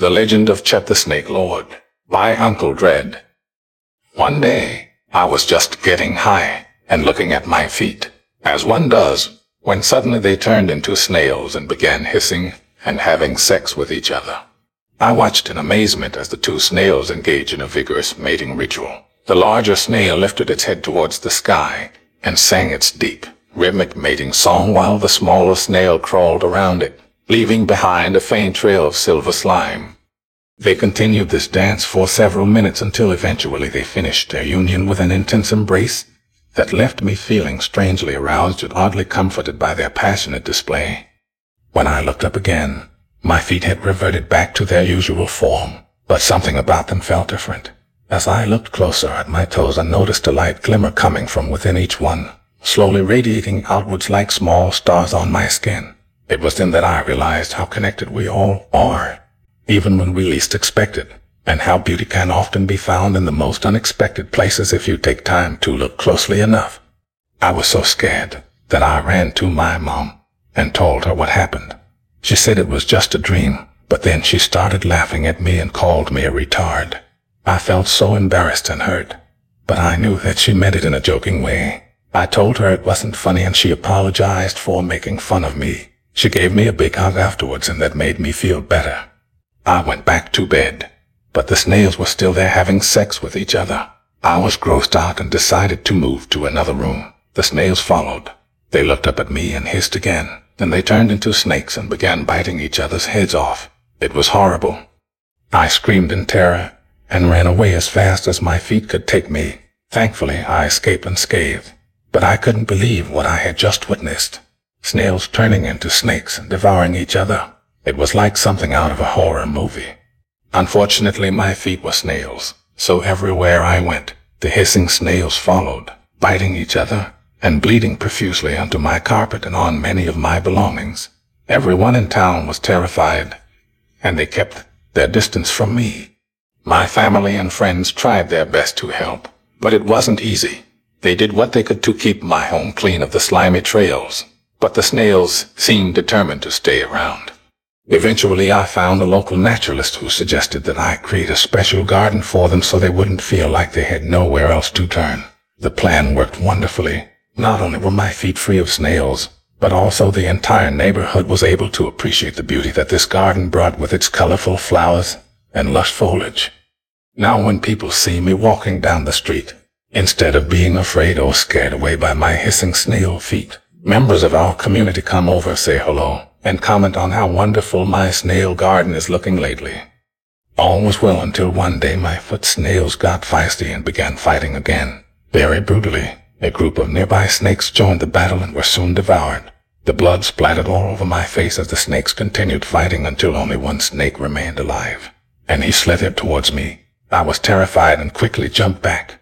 The Legend of Chet the Snake Lord by Uncle Dread. One day, I was just getting high and looking at my feet, as one does, when suddenly they turned into snails and began hissing and having sex with each other. I watched in amazement as the two snails engaged in a vigorous mating ritual. The larger snail lifted its head towards the sky and sang its deep, rhythmic mating song while the smaller snail crawled around it, leaving behind a faint trail of silver slime. They continued this dance for several minutes until eventually they finished their union with an intense embrace that left me feeling strangely aroused and oddly comforted by their passionate display. When I looked up again, my feet had reverted back to their usual form, but something about them felt different. As I looked closer at my toes, I noticed a light glimmer coming from within each one, slowly radiating outwards like small stars on my skin. It was then that I realized how connected we all are, even when we least expect it, and how beauty can often be found in the most unexpected places if you take time to look closely enough. I was so scared that I ran to my mom and told her what happened. She said it was just a dream, but then she started laughing at me and called me a retard. I felt so embarrassed and hurt, but I knew that she meant it in a joking way. I told her it wasn't funny and she apologized for making fun of me. She gave me a big hug afterwards and that made me feel better. I went back to bed, but the snails were still there having sex with each other. I was grossed out and decided to move to another room. The snails followed. They looked up at me and hissed again. Then they turned into snakes and began biting each other's heads off. It was horrible. I screamed in terror and ran away as fast as my feet could take me. Thankfully, I escaped unscathed, but I couldn't believe what I had just witnessed. Snails turning into snakes and devouring each other. It was like something out of a horror movie. Unfortunately, my feet were snails, so everywhere I went, the hissing snails followed, biting each other and bleeding profusely onto my carpet and on many of my belongings. Everyone in town was terrified, and they kept their distance from me. My family and friends tried their best to help, but it wasn't easy. They did what they could to keep my home clean of the slimy trails, but the snails seemed determined to stay around. Eventually, I found a local naturalist who suggested that I create a special garden for them so they wouldn't feel like they had nowhere else to turn. The plan worked wonderfully, not only were my feet free of snails, but also the entire neighborhood was able to appreciate the beauty that this garden brought with its colorful flowers and lush foliage. Now when people see me walking down the street, instead of being afraid or scared away by my hissing snail feet, members of our community come over, say hello, and comment on how wonderful my snail garden is looking lately. All was well until one day my foot snails got feisty and began fighting again, very brutally. A group of nearby snakes joined the battle and were soon devoured. The blood splattered all over my face as the snakes continued fighting until only one snake remained alive, and he slithered towards me. I was terrified and quickly jumped back.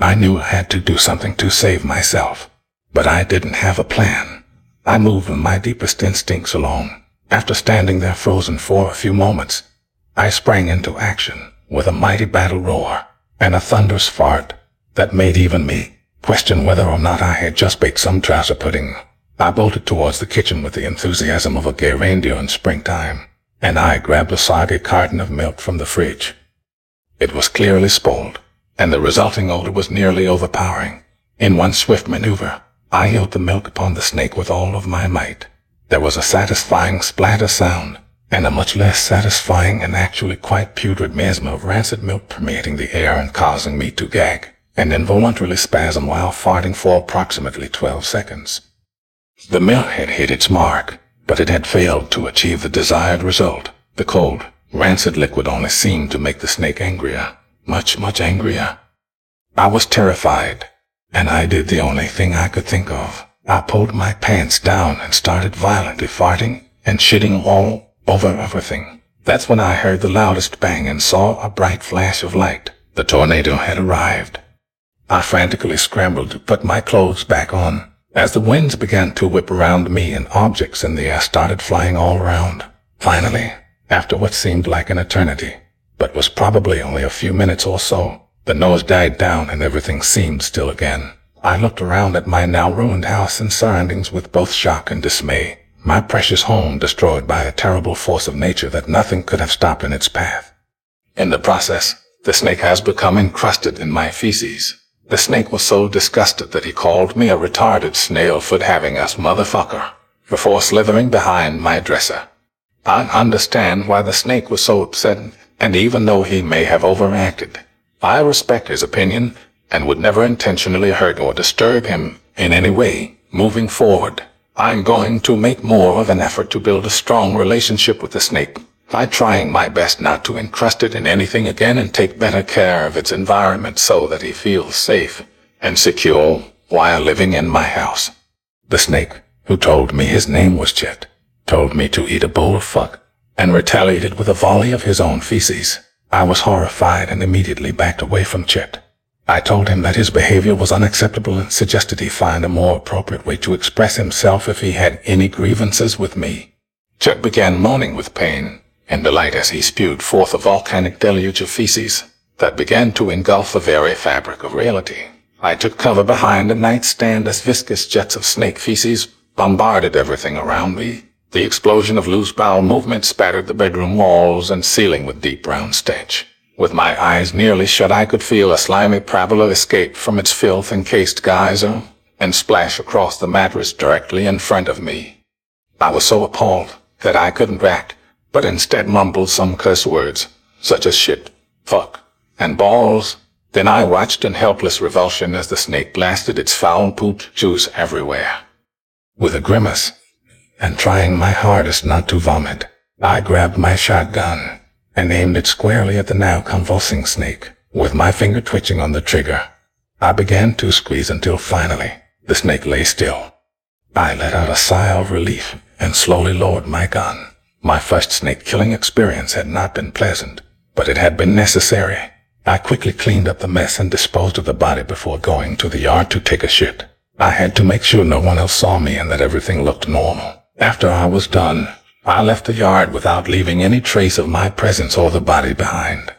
I knew I had to do something to save myself, but I didn't have a plan. I moved with my deepest instincts alone. After standing there frozen for a few moments, I sprang into action with a mighty battle roar and a thunderous fart that made even me question whether or not I had just baked some trouser pudding. I bolted towards the kitchen with the enthusiasm of a gay reindeer in springtime, and I grabbed a soggy carton of milk from the fridge. It was clearly spoiled, and the resulting odor was nearly overpowering. In one swift maneuver, I yelled the milk upon the snake with all of my might. There was a satisfying splatter sound, and a much less satisfying and actually quite putrid miasma of rancid milk permeating the air and causing me to gag and involuntarily spasm while farting for approximately 12 seconds. The milk had hit its mark, but it had failed to achieve the desired result. The cold, rancid liquid only seemed to make the snake angrier, much, much angrier. I was terrified, and I did the only thing I could think of. I pulled my pants down and started violently farting and shitting all over everything. That's when I heard the loudest bang and saw a bright flash of light. The tornado had arrived. I frantically scrambled to put my clothes back on as the winds began to whip around me and objects in the air started flying all around. Finally, after what seemed like an eternity, but was probably only a few minutes or so, the noise died down and everything seemed still again. I looked around at my now ruined house and surroundings with both shock and dismay. my precious home destroyed by a terrible force of nature that nothing could have stopped in its path. In the process, the snake has become encrusted in my feces. The snake was so disgusted that he called me a retarded snail-foot having ass motherfucker before slithering behind my dresser. I understand why the snake was so upset, and even though he may have overacted, I respect his opinion and would never intentionally hurt or disturb him in any way moving forward. I'm going to make more of an effort to build a strong relationship with the snake by trying my best not to encrust it in anything again and take better care of its environment so that he feels safe and secure while living in my house. The snake, who told me his name was Chet, told me to eat a bowl of fuck, and retaliated with a volley of his own feces. I was horrified and immediately backed away from Chet. I told him that his behavior was unacceptable and suggested he find a more appropriate way to express himself if he had any grievances with me. Chet began moaning with pain and delight as he spewed forth a volcanic deluge of feces that began to engulf the very fabric of reality. I took cover behind a nightstand as viscous jets of snake feces bombarded everything around me. The explosion of loose bowel movement spattered the bedroom walls and ceiling with deep brown stench. With my eyes nearly shut, I could feel a slimy parabola escape from its filth-encased geyser and splash across the mattress directly in front of me. I was so appalled that I couldn't react, but instead mumbled some curse words, such as shit, fuck, and balls. Then I watched in helpless revulsion as the snake blasted its foul poop juice everywhere. With a grimace, and trying my hardest not to vomit, I grabbed my shotgun and aimed it squarely at the now convulsing snake, with my finger twitching on the trigger. I began to squeeze until finally the snake lay still. I let out a sigh of relief and slowly lowered my gun. My first snake-killing experience had not been pleasant, but it had been necessary. I quickly cleaned up the mess and disposed of the body before going to the yard to take a shit. I had to make sure no one else saw me and that everything looked normal. After I was done, I left the yard without leaving any trace of my presence or the body behind.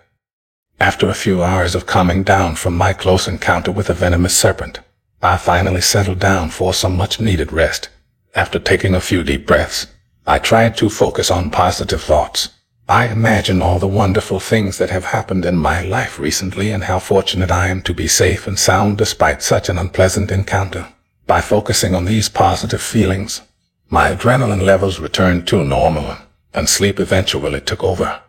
After a few hours of calming down from my close encounter with the venomous serpent, I finally settled down for some much-needed rest. After taking a few deep breaths, I tried to focus on positive thoughts. I imagine all the wonderful things that have happened in my life recently and how fortunate I am to be safe and sound despite such an unpleasant encounter. By focusing on these positive feelings, my adrenaline levels returned to normal, and sleep eventually took over.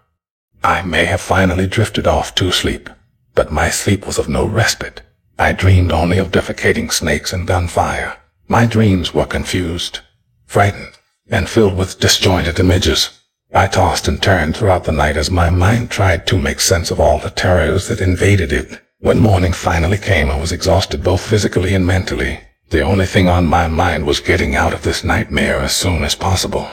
I may have finally drifted off to sleep, but my sleep was of no respite. I dreamed only of defecating snakes and gunfire. My dreams were confused, frightened, and filled with disjointed images. I tossed and turned throughout the night as my mind tried to make sense of all the terrors that invaded it. When morning finally came, I was exhausted both physically and mentally. The only thing on my mind was getting out of this nightmare as soon as possible.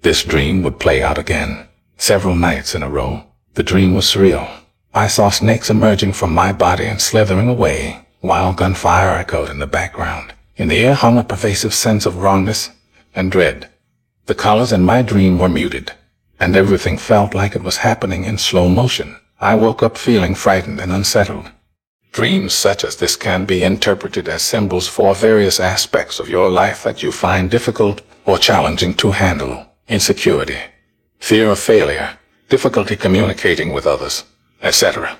This dream would play out again, several nights in a row. The dream was surreal. I saw snakes emerging from my body and slithering away, while gunfire echoed in the background. In the air hung a pervasive sense of wrongness and dread. The colors in my dream were muted, and everything felt like it was happening in slow motion. I woke up feeling frightened and unsettled. Dreams such as this can be interpreted as symbols for various aspects of your life that you find difficult or challenging to handle. Insecurity, fear of failure, difficulty communicating with others, etc.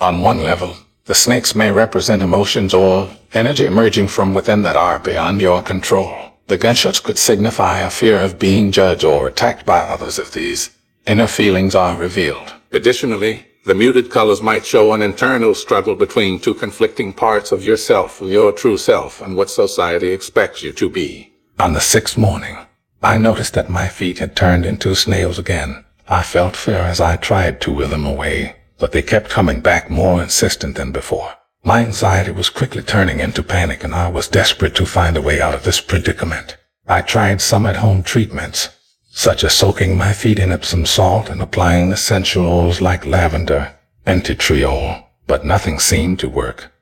On one level, the snakes may represent emotions or energy emerging from within that are beyond your control. The gunshots could signify a fear of being judged or attacked by others if these inner feelings are revealed. Additionally, the muted colors might show an internal struggle between two conflicting parts of yourself, your true self, and what society expects you to be. On the sixth morning, I noticed that my feet had turned into snails again. I felt fear as I tried to will them away, but they kept coming back more insistent than before. My anxiety was quickly turning into panic and I was desperate to find a way out of this predicament. I tried some at-home treatments, such as soaking my feet in Epsom salt and applying essential oils like lavender and oil, but nothing seemed to work.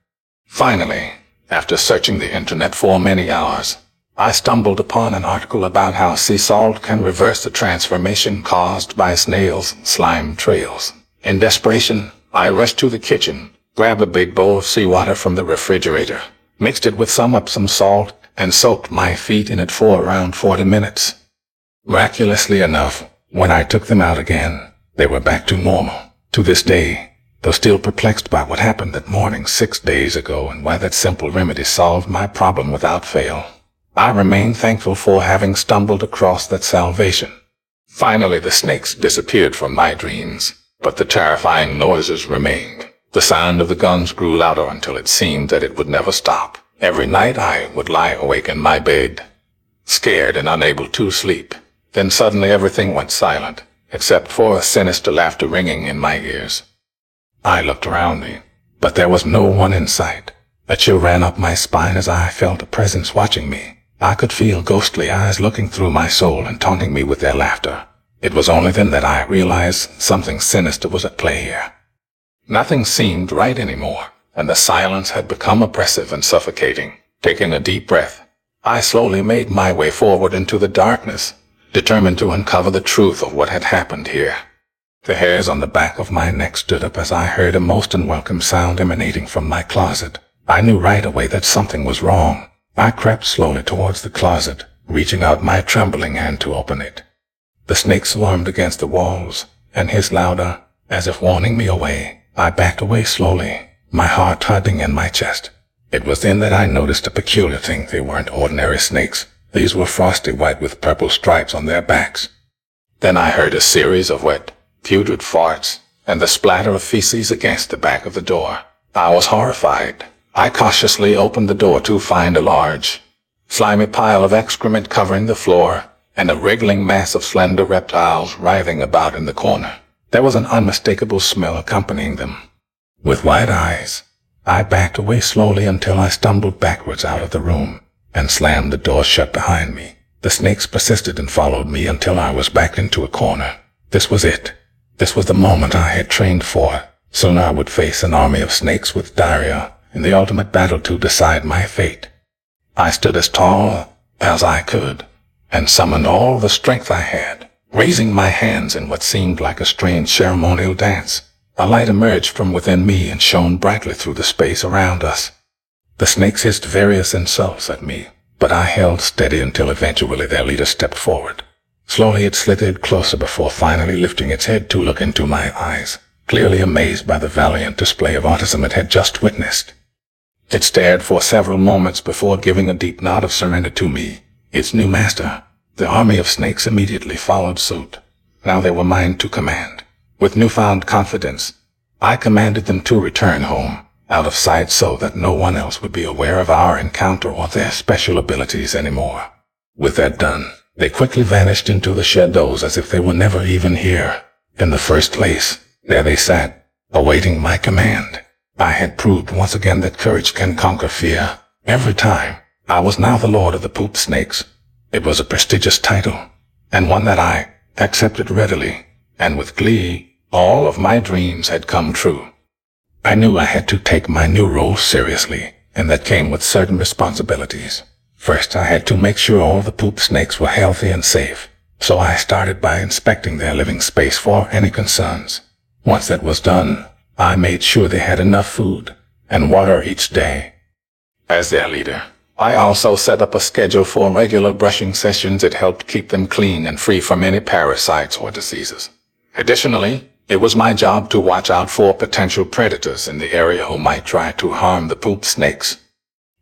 Finally, after searching the internet for many hours, I stumbled upon an article about how sea salt can reverse the transformation caused by snails' slime trails. In desperation, I rushed to the kitchen, grabbed a big bowl of seawater from the refrigerator, mixed it with some Epsom salt, and soaked my feet in it for around 40 minutes. Miraculously enough, when I took them out again, they were back to normal. To this day, though still perplexed by what happened that morning six days ago and why that simple remedy solved my problem without fail, I remain thankful for having stumbled across that salvation. Finally, the snakes disappeared from my dreams, but the terrifying noises remained. The sound of the guns grew louder until it seemed that it would never stop. Every night I would lie awake in my bed, scared and unable to sleep. Then suddenly everything went silent, except for a sinister laughter ringing in my ears. I looked around me, but there was no one in sight. A chill ran up my spine as I felt a presence watching me. I could feel ghostly eyes looking through my soul and taunting me with their laughter. It was only then that I realized something sinister was at play here. Nothing seemed right anymore, and the silence had become oppressive and suffocating. Taking a deep breath, I slowly made my way forward into the darkness, determined to uncover the truth of what had happened here. The hairs on the back of my neck stood up as I heard a most unwelcome sound emanating from my closet. I knew right away that something was wrong. I crept slowly towards the closet, reaching out my trembling hand to open it. The snake swarmed against the walls and hissed louder, as if warning me away. I backed away slowly, my heart thudding in my chest. It was then that I noticed a peculiar thing. They weren't ordinary snakes. These were frosty white with purple stripes on their backs. Then I heard a series of wet, putrid farts and the splatter of feces against the back of the door. I was horrified. I cautiously opened the door to find a large, slimy pile of excrement covering the floor and a wriggling mass of slender reptiles writhing about in the corner. There was an unmistakable smell accompanying them. With wide eyes, I backed away slowly until I stumbled backwards out of the room and slammed the door shut behind me. The snakes persisted and followed me until I was backed into a corner. This was it. This was the moment I had trained for. Soon I would face an army of snakes with diarrhea in the ultimate battle to decide my fate. I stood as tall as I could and summoned all the strength I had. Raising my hands in what seemed like a strange ceremonial dance, a light emerged from within me and shone brightly through the space around us. The snakes hissed various insults at me, but I held steady until eventually their leader stepped forward. Slowly it slithered closer before finally lifting its head to look into my eyes, clearly amazed by the valiant display of autism it had just witnessed. It stared for several moments before giving a deep nod of surrender to me, its new master. The army of snakes immediately followed suit. Now they were mine to command. With newfound confidence, I commanded them to return home, out of sight so that no one else would be aware of our encounter or their special abilities anymore. With that done, they quickly vanished into the shadows as if they were never even here. In the first place, there they sat, awaiting my command. I had proved once again that courage can conquer fear. Every time, I was now the lord of the poop snakes, it was a prestigious title, and one that I accepted readily, and with glee. All of my dreams had come true. I knew I had to take my new role seriously, and that came with certain responsibilities. First, I had to make sure all the poop snakes were healthy and safe, so I started by inspecting their living space for any concerns. Once that was done, I made sure they had enough food and water each day. As their leader, I also set up a schedule for regular brushing sessions that helped keep them clean and free from any parasites or diseases. Additionally, it was my job to watch out for potential predators in the area who might try to harm the poop snakes.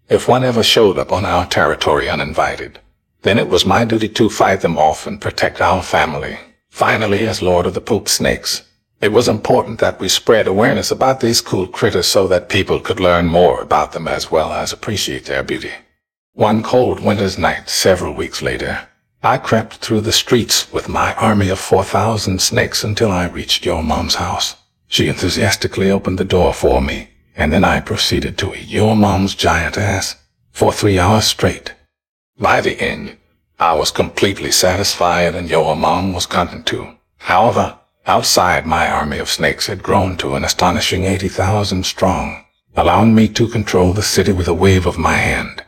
If one ever showed up on our territory uninvited, then it was my duty to fight them off and protect our family. Finally, as Lord of the Poop Snakes, it was important that we spread awareness about these cool critters so that people could learn more about them as well as appreciate their beauty. One cold winter's night, several weeks later, I crept through the streets with my army of 4,000 snakes until I reached your mom's house. She enthusiastically opened the door for me, and then I proceeded to eat your mom's giant ass for three hours straight. By the end, I was completely satisfied and your mom was content too. However, outside my army of snakes had grown to an astonishing 80,000 strong, allowing me to control the city with a wave of my hand.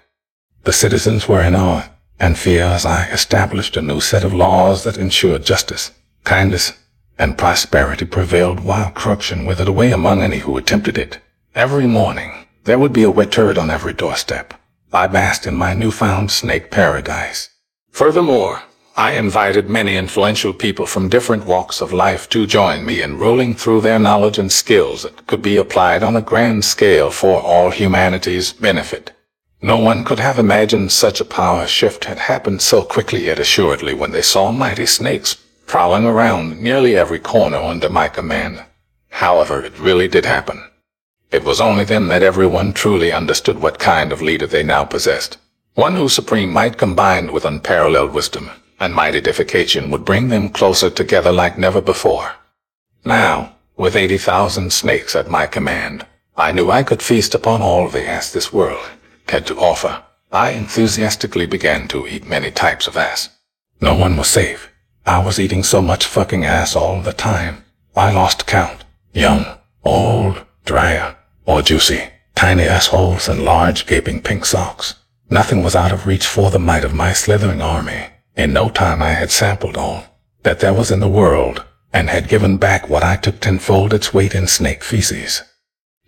The citizens were in awe and fear as I established a new set of laws that ensured justice, kindness, and prosperity prevailed while corruption withered away among any who attempted it. Every morning, there would be a wet turd on every doorstep. I basked in my newfound snake paradise. Furthermore, I invited many influential people from different walks of life to join me in rolling through their knowledge and skills that could be applied on a grand scale for all humanity's benefit. No one could have imagined such a power shift had happened so quickly yet assuredly when they saw mighty snakes prowling around nearly every corner under my command. However, it really did happen. It was only then that everyone truly understood what kind of leader they now possessed. One whose supreme might combined with unparalleled wisdom and might edification would bring them closer together like never before. Now, with 80,000 snakes at my command, I knew I could feast upon all the ass this world had to offer. I enthusiastically began to eat many types of ass. No one was safe. I was eating so much fucking ass all the time. I lost count. Young, old, dry, or juicy. Tiny assholes and large gaping pink socks. Nothing was out of reach for the might of my slithering army. In no time I had sampled all that there was in the world and had given back what I took tenfold its weight in snake feces.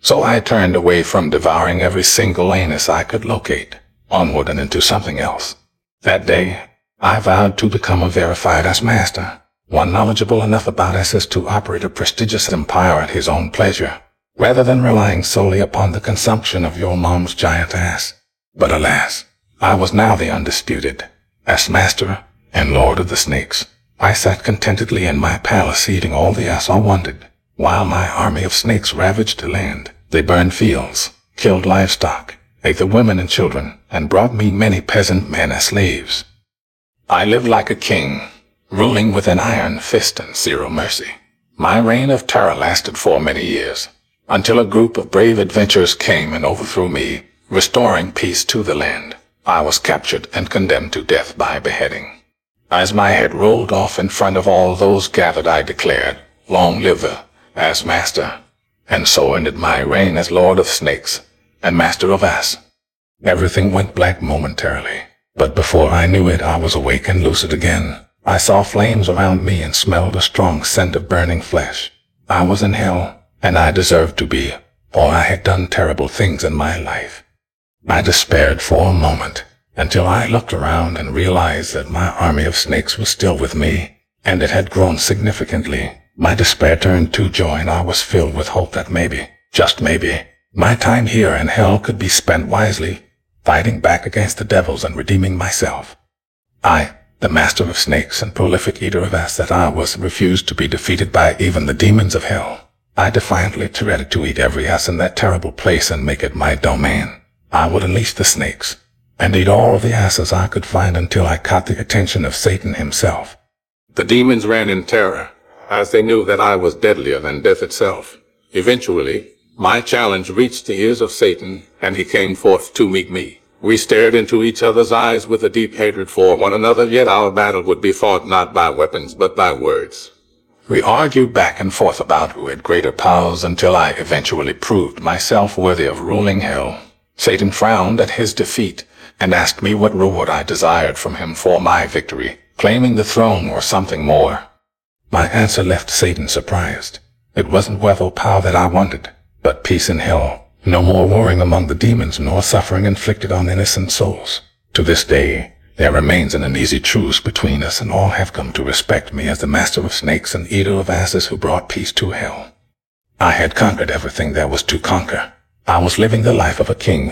So I turned away from devouring every single anus I could locate, onward and into something else. That day, I vowed to become a verified as master, one knowledgeable enough about asses to operate a prestigious empire at his own pleasure, rather than relying solely upon the consumption of your mom's giant ass. But alas, I was now the undisputed, as master and lord of the snakes, I sat contentedly in my palace eating all the ass I wanted, while my army of snakes ravaged the land. They burned fields, killed livestock, ate the women and children, and brought me many peasant men as slaves. I lived like a king, ruling with an iron fist and zero mercy. My reign of terror lasted for many years, until a group of brave adventurers came and overthrew me, restoring peace to the land. I was captured and condemned to death by beheading. As my head rolled off in front of all those gathered, I declared, Long live the as master. And so ended my reign as Lord of Snakes and Master of Ass. Everything went black momentarily, but before I knew it, I was awake and lucid again. I saw flames around me and smelled a strong scent of burning flesh. I was in hell, and I deserved to be, for I had done terrible things in my life. I despaired for a moment until I looked around and realized that my army of snakes was still with me, and it had grown significantly. My despair turned to joy and I was filled with hope that maybe, just maybe, my time here in hell could be spent wisely, fighting back against the devils and redeeming myself. I, the master of snakes and prolific eater of ass that I was, refused to be defeated by even the demons of hell. I defiantly threatened to eat every ass in that terrible place and make it my domain. I would unleash the snakes and eat all the asses I could find until I caught the attention of Satan himself. The demons ran in terror, as they knew that I was deadlier than death itself. Eventually, my challenge reached the ears of Satan, and he came forth to meet me. We stared into each other's eyes with a deep hatred for one another, yet our battle would be fought not by weapons, but by words. We argued back and forth about who had greater powers until I eventually proved myself worthy of ruling hell. Satan frowned at his defeat and asked me what reward I desired from him for my victory, claiming the throne or something more. My answer left Satan surprised. It wasn't wealth or power that I wanted, but peace in hell. No more warring among the demons nor suffering inflicted on innocent souls. To this day, there remains an uneasy truce between us and all have come to respect me as the master of snakes and eater of asses who brought peace to hell. I had conquered everything there was to conquer. I was living the life of a king,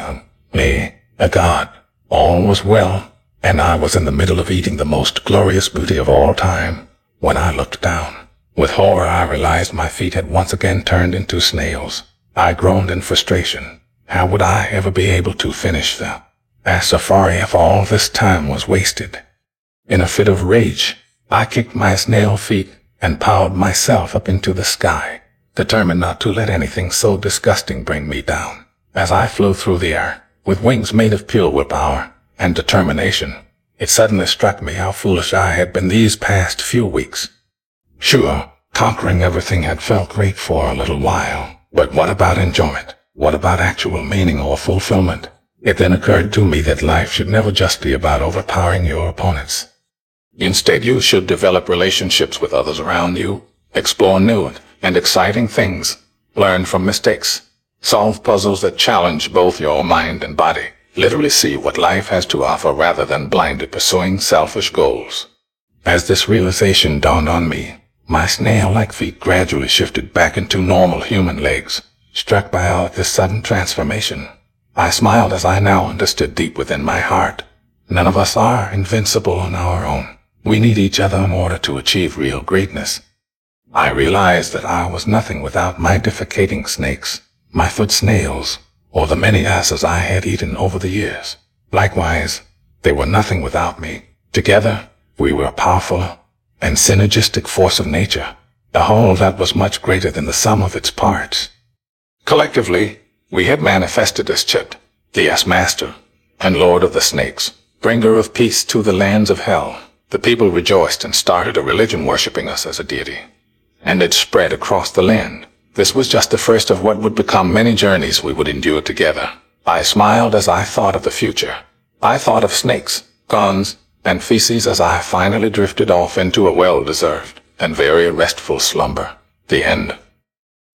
me, a god. All was well, and I was in the middle of eating the most glorious booty of all time, when I looked down. With horror I realized my feet had once again turned into snails. I groaned in frustration. How would I ever be able to finish the ass safari if all this time was wasted? In a fit of rage, I kicked my snail feet and powered myself up into the sky determined not to let anything so disgusting bring me down. As I flew through the air, with wings made of pure willpower and determination, it suddenly struck me how foolish I had been these past few weeks. Sure, conquering everything had felt great for a little while, but what about enjoyment? What about actual meaning or fulfillment? It then occurred to me that life should never just be about overpowering your opponents. Instead, you should develop relationships with others around you, explore new and exciting things. Learn from mistakes. Solve puzzles that challenge both your mind and body. Literally see what life has to offer rather than blindly pursuing selfish goals. As this realization dawned on me, my snail-like feet gradually shifted back into normal human legs, struck by all this sudden transformation. I smiled as I now understood deep within my heart. None of us are invincible on our own. We need each other in order to achieve real greatness. I realized that I was nothing without my defecating snakes, my foot snails, or the many asses I had eaten over the years. Likewise, they were nothing without me. Together, we were a powerful and synergistic force of nature, a whole that was much greater than the sum of its parts. Collectively, we had manifested as Chit, the S-Master, and Lord of the Snakes, bringer of peace to the lands of hell. The people rejoiced and started a religion worshipping us as a deity. And it spread across the land. This was just the first of what would become many journeys we would endure together. I smiled as I thought of the future. I thought of snakes, guns, and feces as I finally drifted off into a well-deserved and very restful slumber. The end.